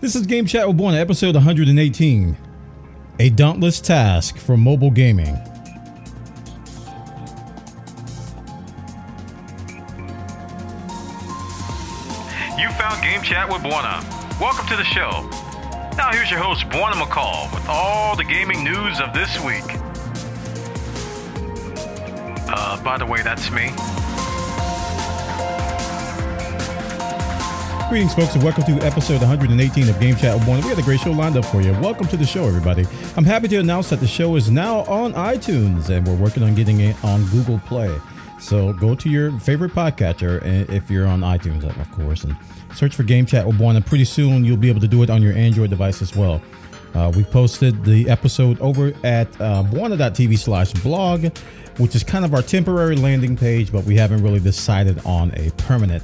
This is Game Chat with Bwana, episode 118. A dauntless task for mobile gaming. You found Game Chat with Bwana. Welcome to the show. Now here's your host, Bwana McCall, with all the gaming news of this week. Uh, by the way, that's me. Greetings, folks, and welcome to episode 118 of Game Chat Bwana. We got a great show lined up for you. Welcome to the show, everybody. I'm happy to announce that the show is now on iTunes, and we're working on getting it on Google Play. So go to your favorite podcatcher, and if you're on iTunes, of course, and search for Game Chat with Bwana. Pretty soon, you'll be able to do it on your Android device as well. Uh, we've posted the episode over at uh, bwana.tv slash blog, which is kind of our temporary landing page, but we haven't really decided on a permanent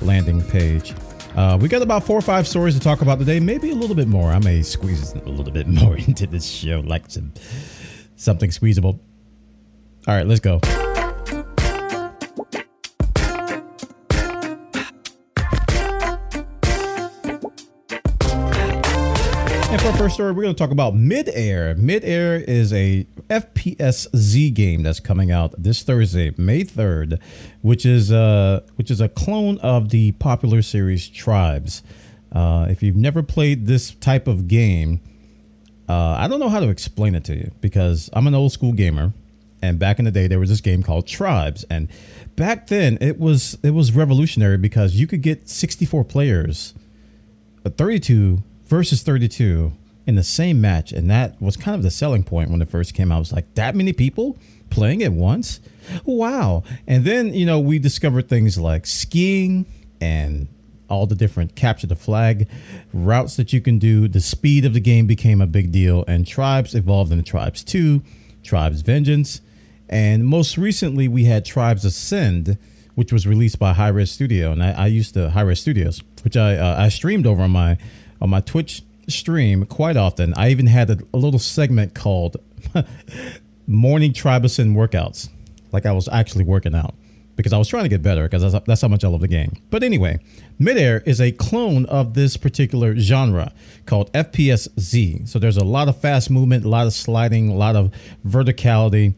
landing page. Uh, we got about four or five stories to talk about today, maybe a little bit more. I may squeeze a little bit more into this show, like some something squeezable. All right, let's go. Our first story, we're going to talk about Midair. Midair is a FPS Z game that's coming out this Thursday, May third, which is uh, which is a clone of the popular series Tribes. Uh, if you've never played this type of game, uh, I don't know how to explain it to you because I'm an old school gamer, and back in the day there was this game called Tribes, and back then it was it was revolutionary because you could get 64 players, but 32 versus 32 in the same match and that was kind of the selling point when it first came out. It was like that many people playing at once? Wow. And then you know we discovered things like skiing and all the different capture the flag routes that you can do. The speed of the game became a big deal and tribes evolved into tribes 2 tribes vengeance. And most recently we had tribes ascend which was released by Hi-Rez Studio. And i, I used to Hi-Rez Studios which i uh, i streamed over on my on my Twitch stream quite often. I even had a, a little segment called Morning Tribison Workouts, like I was actually working out because I was trying to get better because that's, that's how much I love the game. But anyway, Midair is a clone of this particular genre called FPS Z. So there's a lot of fast movement, a lot of sliding, a lot of verticality,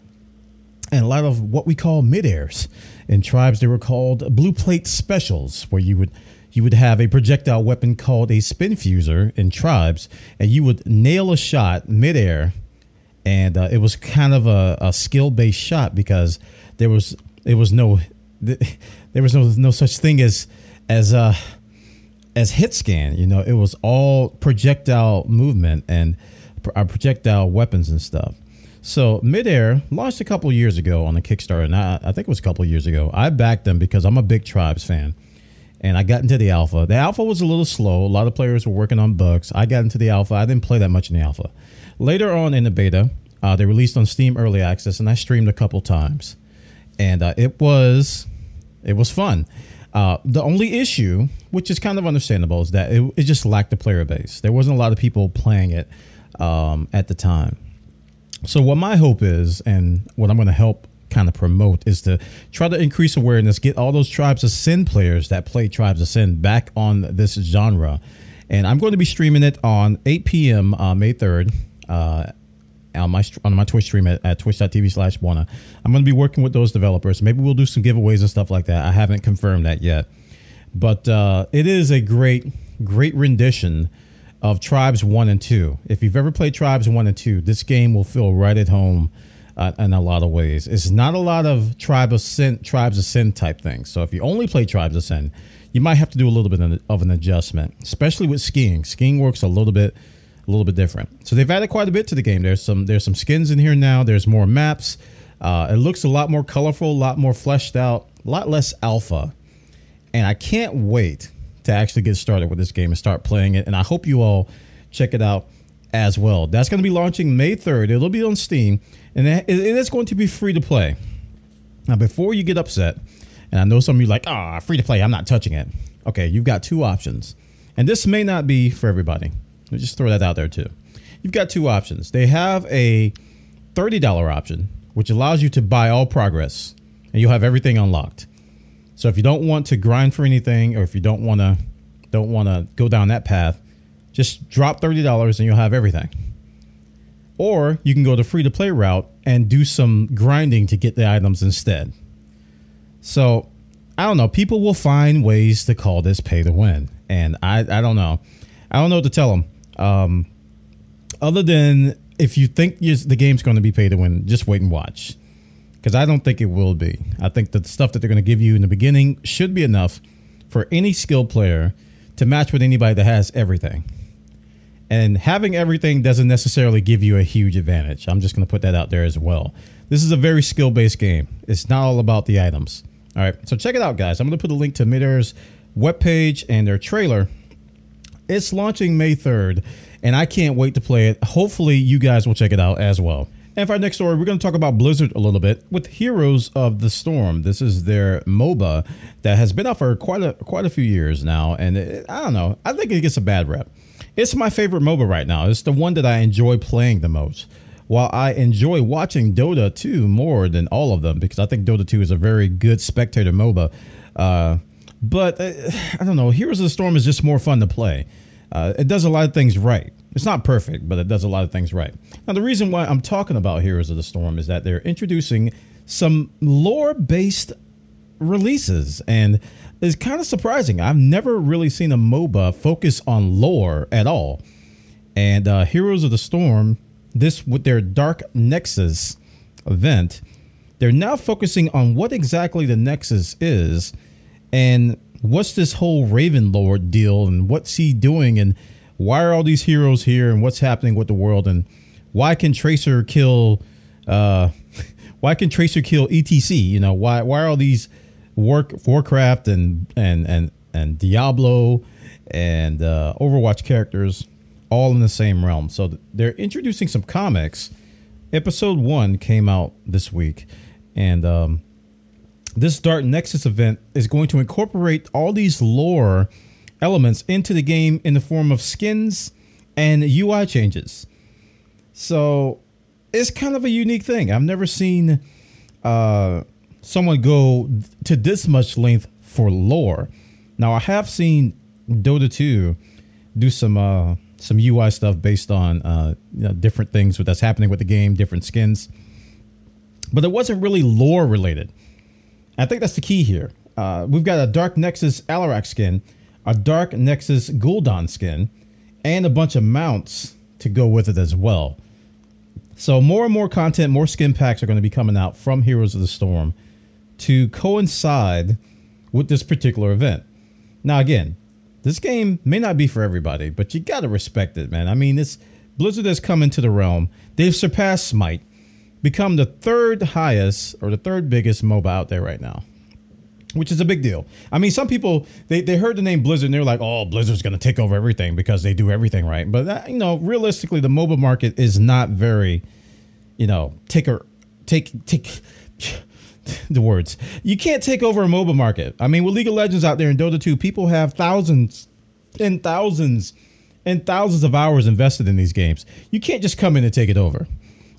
and a lot of what we call midairs. In tribes, they were called blue plate specials, where you would you would have a projectile weapon called a Spinfusor in tribes, and you would nail a shot midair. And uh, it was kind of a, a skill based shot because there was there was no there was no no such thing as as uh as hit scan. You know, it was all projectile movement and uh, projectile weapons and stuff. So Midair launched a couple years ago on the Kickstarter, and I, I think it was a couple years ago. I backed them because I'm a big Tribes fan and I got into the alpha. The alpha was a little slow. A lot of players were working on bugs. I got into the alpha. I didn't play that much in the alpha. Later on in the beta, uh, they released on Steam Early Access, and I streamed a couple times, and uh, it was it was fun. Uh, the only issue, which is kind of understandable, is that it, it, just lacked a player base. There wasn't a lot of people playing it um, at the time. So what my hope is, and what I'm going to help kind of promote is to try to increase awareness, get all those Tribes Ascend players that play Tribes Ascend back on this genre. And I'm going to be streaming it on 8 p.m. Uh, May 3rd. Uh, on my on my Twitch stream at, at twitch.tv slash Bwana. I'm going to be working with those developers. Maybe we'll do some giveaways and stuff like that. I haven't confirmed that yet. But uh, it is a great, great rendition of Tribes 1 and 2. If you've ever played Tribes 1 and 2, this game will feel right at home uh, in a lot of ways. It's not a lot of tribe ascent, tribes ascend type things. So if you only play tribes ascend, you might have to do a little bit of an adjustment, especially with skiing. Skiing works a little bit, a little bit different. So they've added quite a bit to the game. There's some there's some skins in here now. There's more maps. Uh, it looks a lot more colorful, a lot more fleshed out, a lot less alpha. And I can't wait to actually get started with this game and start playing it. And I hope you all check it out as well. That's going to be launching May 3rd. It'll be on Steam and it is going to be free to play. Now, before you get upset, and I know some of you like, ah, oh, free to play, I'm not touching it. Okay, you've got two options, and this may not be for everybody. Let me just throw that out there too. You've got two options. They have a $30 option, which allows you to buy all progress, and you'll have everything unlocked. So if you don't want to grind for anything, or if you don't want to don't want to go down that path, Just drop $30 and you'll have everything. Or you can go the free to play route and do some grinding to get the items instead. So I don't know. People will find ways to call this pay to win. And I, I don't know. I don't know what to tell them. Um, other than if you think the game's going to be pay to win, just wait and watch. Because I don't think it will be. I think the stuff that they're going to give you in the beginning should be enough for any skilled player to match with anybody that has everything. And having everything doesn't necessarily give you a huge advantage. I'm just going to put that out there as well. This is a very skill based game. It's not all about the items. All right, so check it out, guys. I'm going to put a link to Midair's webpage and their trailer. It's launching May 3rd, and I can't wait to play it. Hopefully, you guys will check it out as well. And for our next story, we're going to talk about Blizzard a little bit with Heroes of the Storm. This is their MOBA that has been out for quite a quite a few years now, and it, I don't know. I think it gets a bad rep. It's my favorite MOBA right now. It's the one that I enjoy playing the most while I enjoy watching Dota 2 more than all of them because I think Dota 2 is a very good spectator MOBA. Uh, but uh, I don't know, Heroes of the Storm is just more fun to play. Uh, it does a lot of things right. It's not perfect, but it does a lot of things right. Now, the reason why I'm talking about Heroes of the Storm is that they're introducing some lore based releases, and it's kind of surprising. I've never really seen a MOBA focus on lore at all. And uh, Heroes of the Storm this with their Dark Nexus event, they're now focusing on what exactly the Nexus is and what's this whole Raven Lord deal and what's he doing and why are all these heroes here and what's happening with the world and why can Tracer kill uh why can Tracer kill ETC? You know, why why are all these work Warcraft and and and and Diablo and uh, Overwatch characters all in the same realm. So they're introducing some comics. Episode one came out this week, and um, this Dark Nexus event is going to incorporate all these lore elements into the game in the form of skins and UI changes. So it's kind of a unique thing. I've never seen uh, someone go to this much length for lore. Now I have seen Dota 2 do some uh, some UI stuff based on uh, you know, different things that's happening with the game, different skins. But it wasn't really lore related. I think that's the key here. Uh, we've got a Dark Nexus Alarak skin, a Dark Nexus Gul'dan skin, and a bunch of mounts to go with it as well. So more and more content, more skin packs are going to be coming out from Heroes of the Storm to coincide with this particular event. Now, again, this game may not be for everybody, but you got to respect it, man. I mean, this Blizzard has come into the realm. They've surpassed Smite, become the third highest or the third biggest MOBA out there right now, which is a big deal. I mean, some people they, they heard the name Blizzard and they're like, "Oh, Blizzard's going to take over everything because they do everything right." But that, you know, realistically, the MOBA market is not very, you know, take or take take the words. You can't take over a MOBA market. I mean, with League of Legends out there in Dota 2, people have thousands and thousands and thousands of hours invested in these games. You can't just come in and take it over.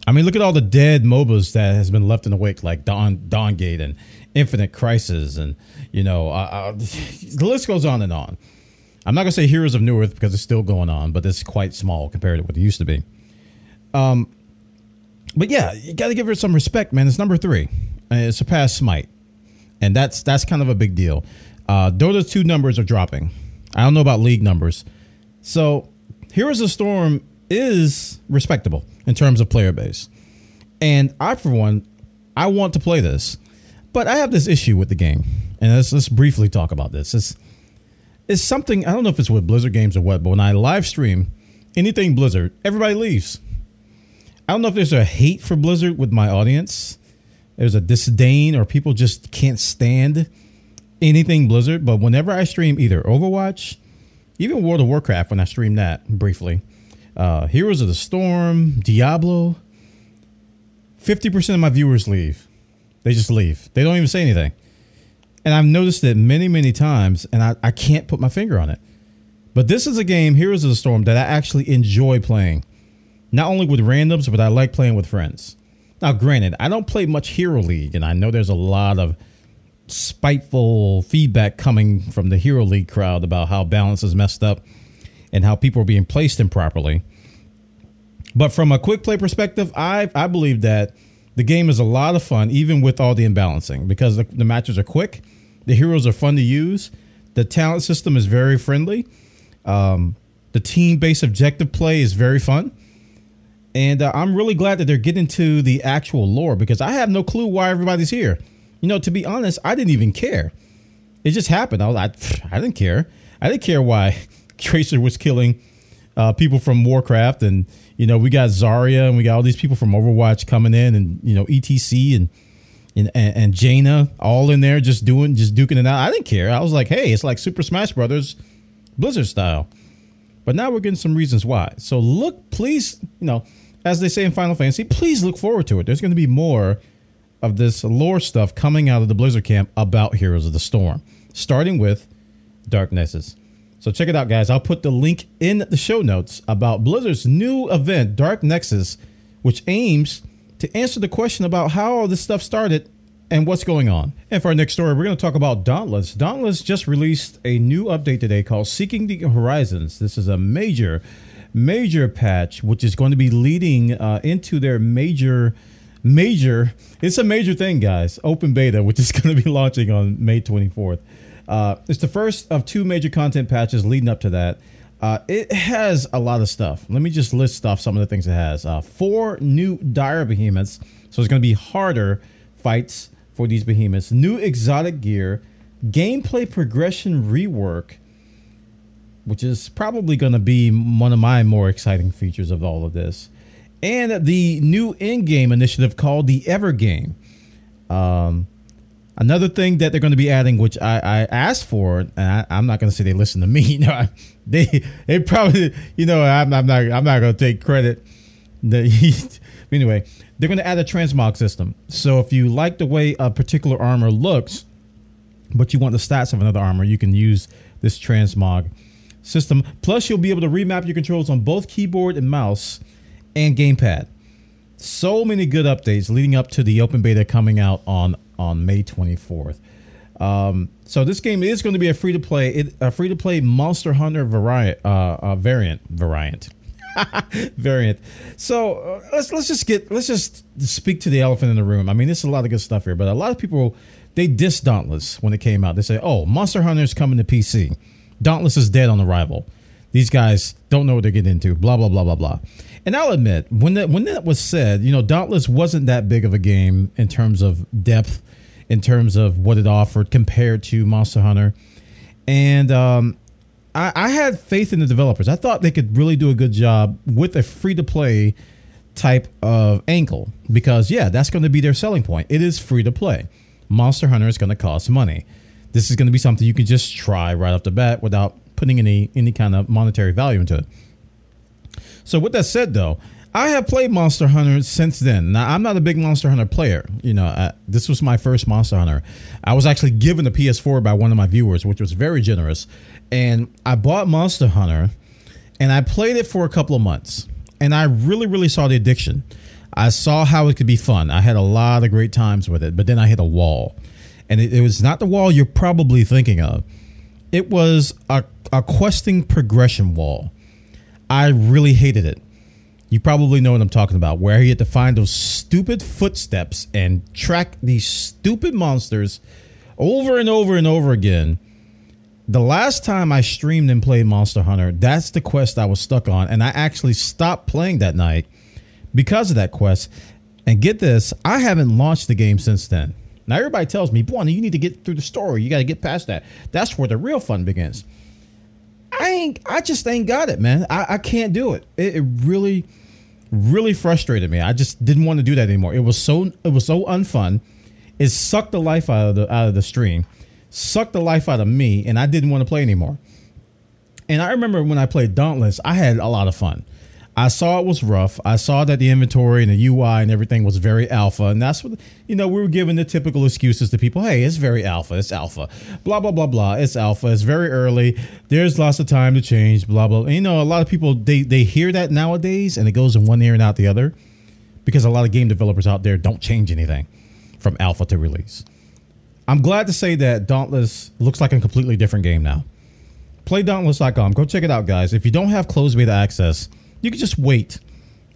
I mean, look at all the dead MOBAs that has been left in the wake, like Dawngate and Infinite Crisis, and you know, uh, uh, the list goes on and on. I'm not gonna say Heroes of Newerth because it's still going on, but it's quite small compared to what it used to be. Um, but yeah, you got to give her some respect, man. It's number three and it surpassed Smite, and that's that's kind of a big deal. Uh, Dota two numbers are dropping. I don't know about league numbers, so Heroes of Storm is respectable in terms of player base, and I for one, I want to play this, but I have this issue with the game, and let's let's briefly talk about this. It's it's something I don't know if it's with Blizzard games or what, but when I live stream anything Blizzard, everybody leaves. I don't know if there's a hate for Blizzard with my audience there's a disdain or people just can't stand anything Blizzard. But whenever I stream either Overwatch, even World of Warcraft, when I stream that briefly, uh, Heroes of the Storm, Diablo, 50% of my viewers leave. They just leave. They don't even say anything. And I've noticed it many, many times, and I, I can't put my finger on it. But this is a game, Heroes of the Storm, that I actually enjoy playing. Not only with randoms, but I like playing with friends. Now, granted, I don't play much Hero League, and I know there's a lot of spiteful feedback coming from the Hero League crowd about how balance is messed up. and how people are being placed improperly. But from a quick play perspective, I I believe that the game is a lot of fun, even with all the imbalancing, because the, the matches are quick, the heroes are fun to use, the talent system is very friendly, um, the team based objective play is very fun. And uh, I'm really glad that they're getting to the actual lore because I have no clue why everybody's here. You know, to be honest, I didn't even care. It just happened. I was I, I didn't care. I didn't care why Tracer was killing uh, people from Warcraft, and you know we got Zarya, and we got all these people from Overwatch coming in, and you know ETC and and and Jaina all in there just doing just duking it out. I didn't care. I was like, hey, it's like Super Smash Brothers, Blizzard style. But now we're getting some reasons why. So look, please, you know, as they say in Final Fantasy, please look forward to it. There's going to be more of this lore stuff coming out of the Blizzard camp about Heroes of the Storm, starting with Dark Nexus. So check it out, guys. I'll put the link in the show notes about Blizzard's new event, Dark Nexus, which aims to answer the question about how all this stuff started and what's going on. And for our next story, we're going to talk about Dauntless. Dauntless just released a new update today called Seeking the Horizons. This is a major, major patch, which is going to be leading uh, into their major, major, it's a major thing, guys, open beta, which is going to be launching on May 24th. Uh, it's the first of two major content patches leading up to that. Uh, it has a lot of stuff. Let me just list off some of the things it has. Uh, four new dire behemoths, so it's going to be harder fights for these behemoths. New exotic gear, gameplay progression rework, which is probably going to be one of my more exciting features of all of this, and the new in-game initiative called the Ever Game. Um, Another thing that they're going to be adding, which I, I asked for, and I, am not going to say they listen to me. Know, they they probably, you know, I'm, I'm not I'm not going to take credit. Anyway, they're going to add a transmog system. So if you like the way a particular armor looks, but you want the stats of another armor, you can use this transmog system. Plus, you'll be able to remap your controls on both keyboard and mouse and gamepad. So many good updates leading up to the open beta coming out on on May 24th. Um, so this game is going to be a free to play, it, a free to play Monster Hunter variant, uh, uh, variant, variant, variant. So uh, let's let's just get let's just speak to the elephant in the room. I mean, there's a lot of good stuff here, but a lot of people they diss Dauntless when it came out. They say, "Oh, Monster Hunter is coming to PC. Dauntless is dead on arrival. These guys don't know what they're getting into." Blah blah blah blah blah. And I'll admit, when that when that was said, you know, Dauntless wasn't that big of a game in terms of depth in terms of what it offered compared to Monster Hunter. And um, I, I, had faith in the developers. I thought they could really do a good job with a free to play type of angle because, yeah, that's going to be their selling point. It is free to play. Monster Hunter is going to cost money. This is going to be something you can just try right off the bat without putting any any kind of monetary value into it. So, with that said, though, I have played Monster Hunter since then. Now, I'm not a big Monster Hunter player. You know, I, this was my first Monster Hunter. I was actually given a PS4 by one of my viewers, which was very generous. And I bought Monster Hunter and I played it for a couple of months. And I really, really saw the addiction. I saw how it could be fun. I had a lot of great times with it, but then I hit a wall. And it, it was not the wall you're probably thinking of, it was a, a questing progression wall. I really hated it you probably know what I'm talking about, where he had to find those stupid footsteps and track these stupid monsters over and over and over again. The last time I streamed and played Monster Hunter, that's the quest I was stuck on, and I actually stopped playing that night because of that quest. And get this, I haven't launched the game since then. Now everybody tells me, "Boy, you need to get through the story. You got to get past that. That's where the real fun begins." I ain't. I just ain't got it, man. I, I can't do it. it. It really really frustrated me. I just didn't want to do that anymore. It was so it was so unfun. It sucked the life out of the out of the stream, sucked the life out of me, and I didn't want to play anymore. And I remember when I played Dauntless, I had a lot of fun. I saw it was rough. I saw that the inventory and the UI and everything was very alpha. And that's what, you know, we were giving the typical excuses to people. Hey, it's very alpha. It's alpha. Blah, blah, blah, blah. It's alpha. It's very early. There's lots of time to change. Blah, blah. And, you know, a lot of people, they, they hear that nowadays and it goes in one ear and out the other because a lot of game developers out there don't change anything from alpha to release. I'm glad to say that Dauntless looks like a completely different game now Play Dauntless.com. Go check it out, guys. If you don't have closed beta access, you can just wait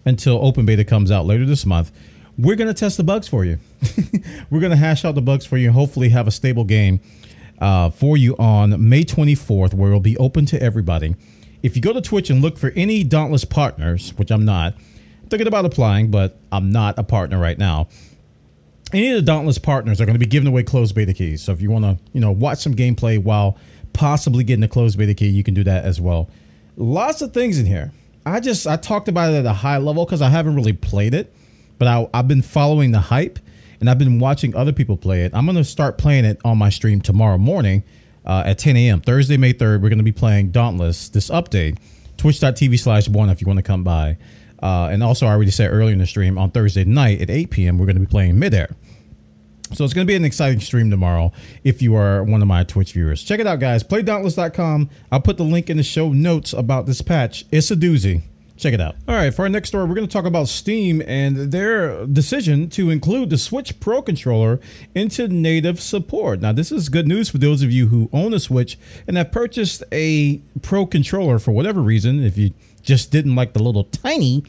until open beta comes out later this month. We're going to test the bugs for you. We're going to hash out the bugs for you and hopefully have a stable game uh, for you on May 24th, where it'll be open to everybody. If you go to Twitch and look for any Dauntless partners, which I'm not, thinking about applying, but I'm not a partner right now. Any of the Dauntless partners are going to be giving away closed beta keys. So if you want to, you know, watch some gameplay while possibly getting a closed beta key, you can do that as well. Lots of things in here. I just I talked about it at a high level because I haven't really played it, but I, I've been following the hype and I've been watching other people play it. I'm to start playing it on my stream tomorrow morning uh, at 10 a.m. Thursday, May 3rd. We're to be playing Dauntless, this update, twitch.tv slash one if you want to come by. Uh, and also, I already said earlier in the stream on Thursday night at 8 p.m., we're to be playing Midair. So it's going to be an exciting stream tomorrow if you are one of my Twitch viewers. Check it out, guys. PlayDauntless.com. I'll put the link in the show notes about this patch. It's a doozy. Check it out. All right, for our next story, we're going to talk about Steam and their decision to include the Switch Pro controller into native support. Now, this is good news for those of you who own a Switch and have purchased a Pro controller for whatever reason. If you just didn't like the little tiny,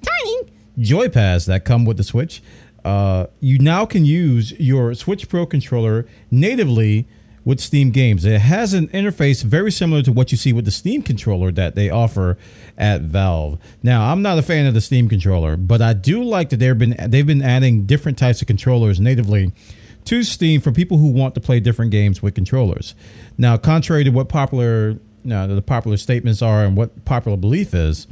tiny joypads that come with the Switch, uh, you now can use your Switch Pro controller natively with Steam games. It has an interface very similar to what you see with the Steam controller that they offer at Valve. Now, I'm not a fan of the Steam controller, but I do like that they've been they've been adding different types of controllers natively to Steam for people who want to play different games with controllers. Now, contrary to what popular know, the popular statements are and what popular belief is,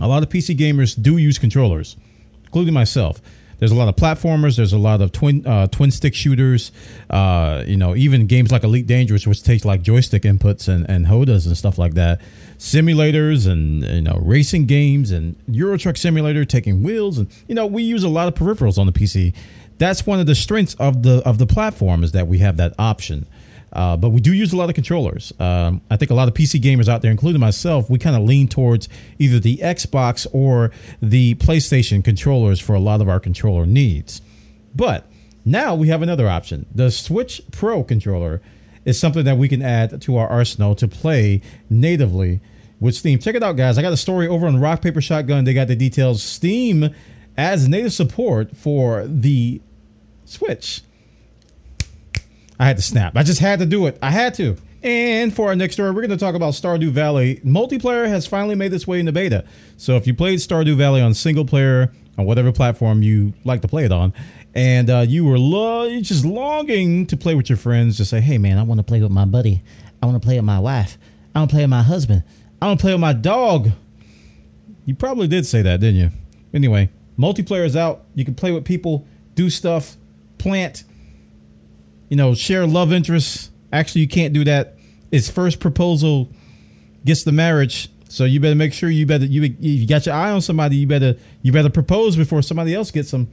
a lot of PC gamers do use controllers, including myself. There's a lot of platformers. There's a lot of twin uh, twin stick shooters. Uh, you know, even games like Elite Dangerous, which takes like joystick inputs and, and HOTAs and stuff like that. Simulators and you know racing games and Euro Truck Simulator taking wheels and you know we use a lot of peripherals on the PC. That's one of the strengths of the of the platform is that we have that option. Uh, but we do use a lot of controllers. Um, I think a lot of PC gamers out there, including myself, we kind of lean towards either the Xbox or the PlayStation controllers for a lot of our controller needs. But now we have another option. The Switch Pro controller is something that we can add to our arsenal to play natively with Steam. Check it out, guys. I got a story over on Rock Paper Shotgun. They got the details. Steam adds native support for the Switch. I had to snap. I just had to do it. I had to. And for our next story, we're going to talk about Stardew Valley. Multiplayer has finally made its way into beta. So if you played Stardew Valley on single player on whatever platform you like to play it on, and uh, you were lo- just longing to play with your friends, just say, "Hey man, I want to play with my buddy. I want to play with my wife. I want to play with my husband. I want to play with my dog." You probably did say that, didn't you? Anyway, multiplayer is out. You can play with people, do stuff, plant you know, share love interests. Actually, you can't do that. His first proposal gets the marriage. So you better make sure you better you you got your eye on somebody. You better you better propose before somebody else gets them.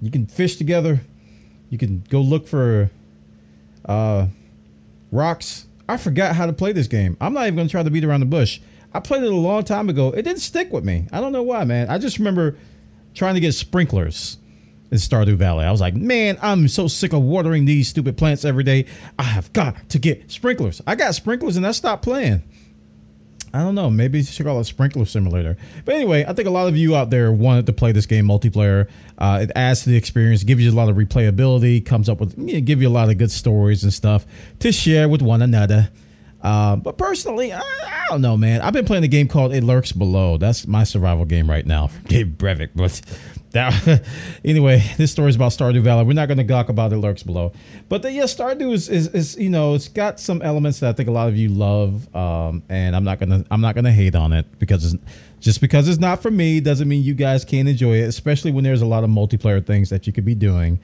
You can fish together. You can go look for uh, rocks. I forgot how to play this game. I'm not even to try to beat around the bush. I played it a long time ago. It didn't stick with me. I don't know why, man. I just remember trying to get sprinklers in Stardew Valley. I was like, man, I'm so sick of watering these stupid plants every day. I have got to get sprinklers. I got sprinklers and I stopped playing. I don't know. Maybe you should call it Sprinkler Simulator. But anyway, I think a lot of you out there wanted to play this game multiplayer. Uh, it adds to the experience, gives you a lot of replayability, comes up with, you know, give you a lot of good stories and stuff to share with one another. Uh, but personally, I, I, don't know, man. I've been playing a game called It Lurks Below. That's my survival game right now Gabe Brevik. But that, anyway, this story is about Stardew Valley. We're not going to gawk about It Lurks Below. But the, yeah, Stardew is, is, is, you know, it's got some elements that I think a lot of you love. Um, and I'm not to, I'm not to hate on it because just because it's not for me doesn't mean you guys can't enjoy it, especially when there's a lot of multiplayer things that you could be doing.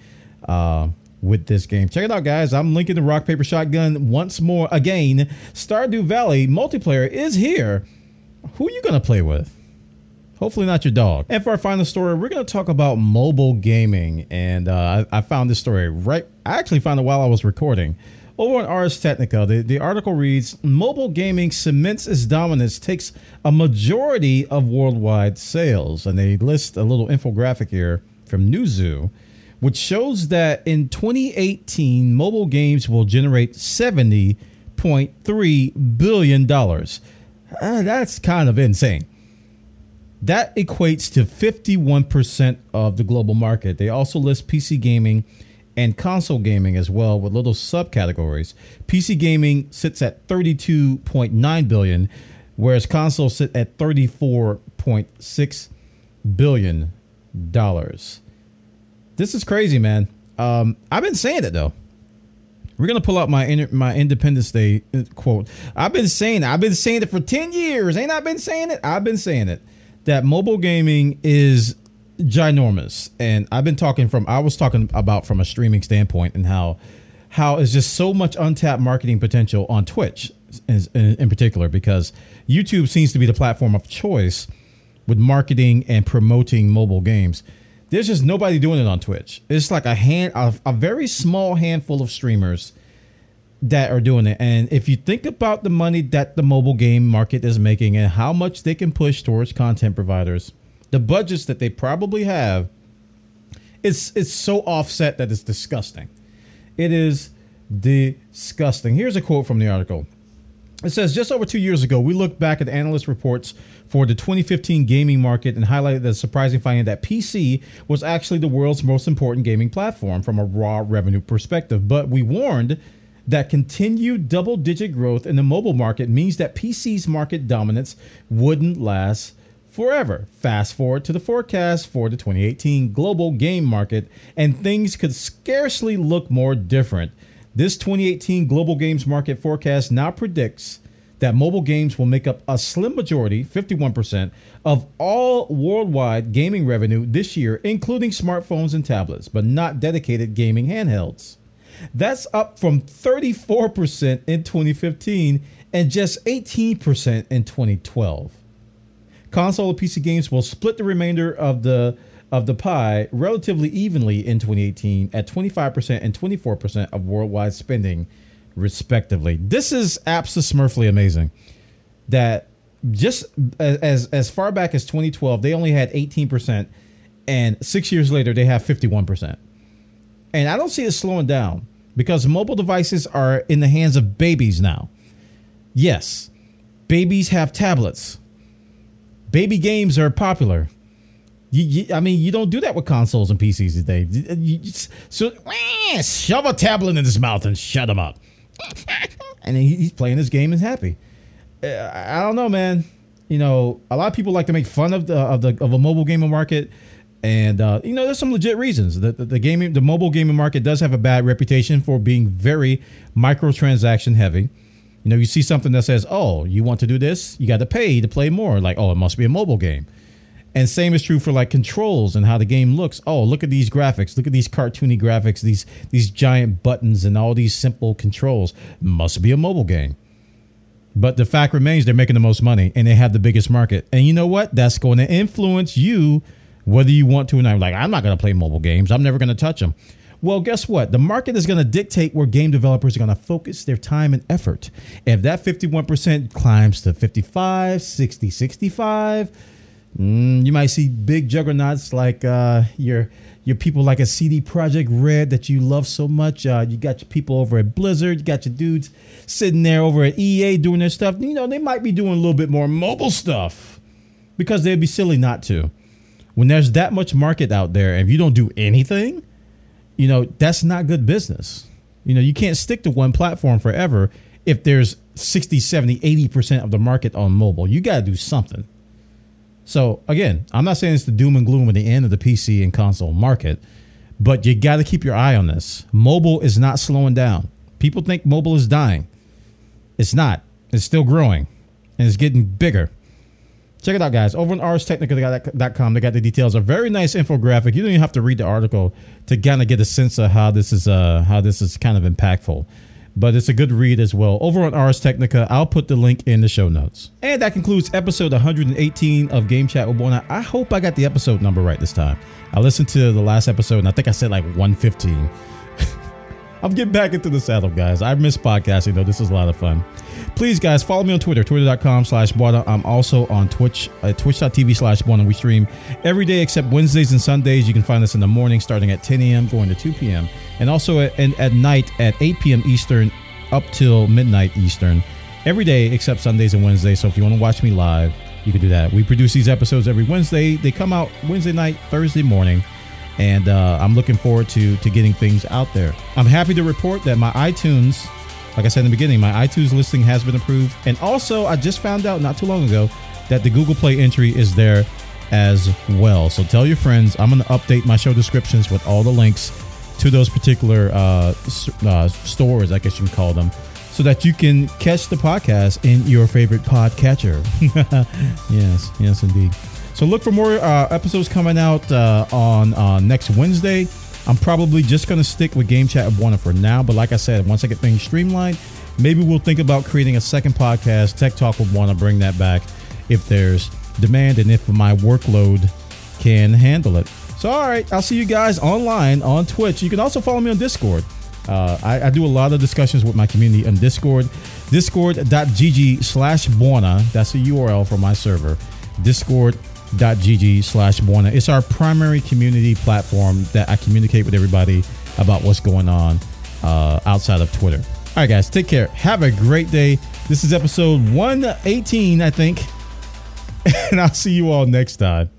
Uh, with this game. Check it out, guys. I'm linking the Rock Paper Shotgun once more again. Stardew Valley multiplayer is here. Who are you going to play with? Hopefully not your dog. And for our final story, we're going to talk about mobile gaming. And uh, I, I, found this story right. I actually found it while I was recording. Over on Ars Technica, the, the article reads Mobile gaming cements its dominance, takes a majority of worldwide sales. And they list a little infographic here from Newzoo which shows that in 2018, mobile games will generate 70% $1.3 billion. Uh, that's kind of insane. That equates to 51% of the global market. They also list PC gaming and console gaming as well with little subcategories. PC gaming sits at 32.9 billion, whereas consoles sit at 34.6 billion dollars. This is crazy, man. Um, I've been saying it though. We're gonna pull out my my Independence Day uh, quote. I've been saying it. I've been saying it for ten years. Ain't I been saying it? I've been saying it. That mobile gaming is ginormous, and I've been talking from. I was talking about from a streaming standpoint and how how is just so much untapped marketing potential on Twitch in, in particular because YouTube seems to be the platform of choice with marketing and promoting mobile games there's just nobody doing it on Twitch. It's like a hand, a, a, very small handful of streamers that are doing it. And if you think about the money that the mobile game market is making and how much they can push towards content providers, the budgets that they probably have, it's it's so offset that it's disgusting. It is disgusting. Here's a quote from the article. It says just over two years ago, we looked back at analyst reports for the 2015 gaming market and highlighted the surprising finding that PC was actually the world's most important gaming platform from a raw revenue perspective. But we warned that continued double digit growth in the mobile market means that PC's market dominance wouldn't last forever. Fast forward to the forecast for the 2018 global game market, and things could scarcely look more different. This 2018 global games market forecast now predicts that mobile games will make up a slim majority, 51%, of all worldwide gaming revenue this year, including smartphones and tablets, but not dedicated gaming handhelds. That's up from 34% in 2015 and just 18% in 2012. Console and PC games will split the remainder of the of the pie relatively evenly in 2018 at 25% and 24% of worldwide spending, respectively. This is absolutely amazing. That just as as far back as 2012, they only had 18%, and six years later, they have 51%. And I don't see it slowing down because mobile devices are in the hands of babies now. Yes, babies have tablets. Baby games are popular you, you, I mean, you don't do that with consoles and PCs today. You, just, so wah, shove a tablet in his mouth and shut him up. and he, he's playing his game and happy. Uh, I don't know, man. You know, a lot of people like to make fun of the of the of a mobile gaming market, and uh, you know, there's some legit reasons. The, the, the gaming, the mobile gaming market does have a bad reputation for being very microtransaction heavy. You know, you see something that says, "Oh, you want to do this? You got to pay to play more." Like, oh, it must be a mobile game and same is true for like controls and how the game looks. Oh, look at these graphics. Look at these cartoony graphics, these these giant buttons and all these simple controls. Must be a mobile game. But the fact remains they're making the most money and they have the biggest market. And you know what? That's going to influence you whether you want to or not. Like, I'm not going to play mobile games. I'm never going to touch them. Well, guess what? The market is going to dictate where game developers are going to focus their time and effort. If that 51% climbs to 55, 60, 65, Mm, you might see big juggernauts like uh, your your people like a CD Projekt Red that you love so much. Uh, you got your people over at Blizzard. You got your dudes sitting there over at EA doing their stuff. You know, they might be doing a little bit more mobile stuff because they'd be silly not to. When there's that much market out there, and if you don't do anything, you know, that's not good business. You know, you can't stick to one platform forever if there's 60, 70, 80% of the market on mobile. You got to do something. So again, I'm not saying it's the doom and gloom at the end of the PC and console market, but you got to keep your eye on this. Mobile is not slowing down. People think mobile is dying. It's not. It's still growing and it's getting bigger. Check it out, guys. Over on arstechnica.com, they got the details. A very nice infographic. You don't even have to read the article to kind of get a sense of how this is uh, how this is kind of impactful but it's a good read as well. Over on Ars Technica, I'll put the link in the show notes. And that concludes episode 118 of Game Chat with Bwana. I hope I got the episode number right this time. I listened to the last episode and I think I said like 115. I'm getting back into the saddle, guys. I miss podcasting though. This is a lot of fun. Please, guys, follow me on Twitter, twitter.com slash Bwana. I'm also on Twitch, uh, twitch.tv slash Bwana. We stream every day except Wednesdays and Sundays. You can find us in the morning starting at 10 a.m., going to 2 p.m., and also at, and at night at 8 p.m. Eastern up till midnight Eastern every day except Sundays and Wednesdays. So if you want to watch me live, you can do that. We produce these episodes every Wednesday. They come out Wednesday night, Thursday morning, and uh, I'm looking forward to to getting things out there. I'm happy to report that my iTunes, like I said in the beginning, my iTunes listing has been approved, and also I just found out not too long ago that the Google Play entry is there as well. So tell your friends. I'm going to update my show descriptions with all the links to those particular uh, uh, stores, I guess you can call them, so that you can catch the podcast in your favorite podcatcher. yes, yes, indeed. So look for more uh, episodes coming out uh, on uh, next Wednesday. I'm probably just going to stick with Game Chat Bwana for now, but like I said, once I get things streamlined, maybe we'll think about creating a second podcast, Tech Talk with Bwana, bring that back if there's demand and if my workload can handle it. So, all right, I'll see you guys online on Twitch. You can also follow me on Discord. Uh, I, I, do a lot of discussions with my community on Discord. Discord.gg slash Bwana. That's the URL for my server. Discord.gg slash Bwana. It's our primary community platform that I communicate with everybody about what's going on uh, outside of Twitter. All right, guys, take care. Have a great day. This is episode 118, I think. and I'll see you all next time.